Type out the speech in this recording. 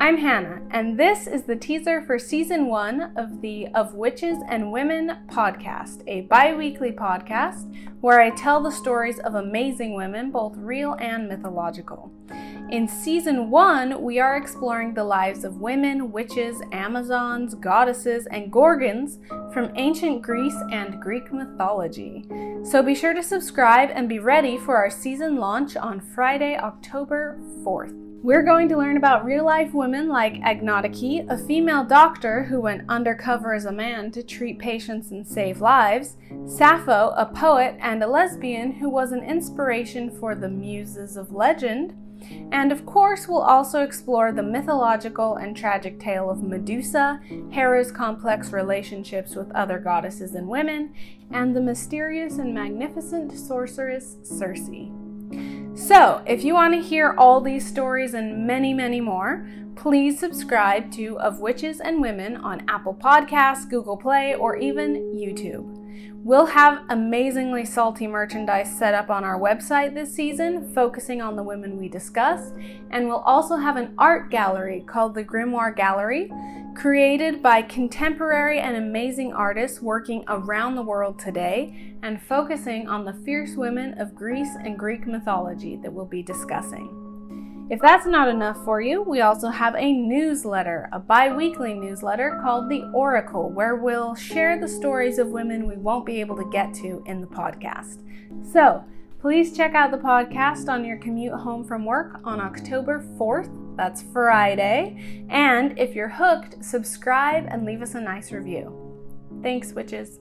I'm Hannah, and this is the teaser for season one of the Of Witches and Women podcast, a bi weekly podcast where I tell the stories of amazing women, both real and mythological. In season one, we are exploring the lives of women, witches, Amazons, goddesses, and gorgons from ancient Greece and Greek mythology. So be sure to subscribe and be ready for our season launch on Friday, October 4th. We're going to learn about real life women like Agnodike, a female doctor who went undercover as a man to treat patients and save lives, Sappho, a poet and a lesbian who was an inspiration for the muses of legend, and of course, we'll also explore the mythological and tragic tale of Medusa, Hera's complex relationships with other goddesses and women, and the mysterious and magnificent sorceress Circe. So, if you want to hear all these stories and many, many more, please subscribe to Of Witches and Women on Apple Podcasts, Google Play, or even YouTube. We'll have amazingly salty merchandise set up on our website this season, focusing on the women we discussed, and we'll also have an art gallery called the Grimoire Gallery, created by contemporary and amazing artists working around the world today and focusing on the fierce women of Greece and Greek mythology that we'll be discussing. If that's not enough for you, we also have a newsletter, a bi weekly newsletter called The Oracle, where we'll share the stories of women we won't be able to get to in the podcast. So, please check out the podcast on your commute home from work on October 4th. That's Friday. And if you're hooked, subscribe and leave us a nice review. Thanks, witches.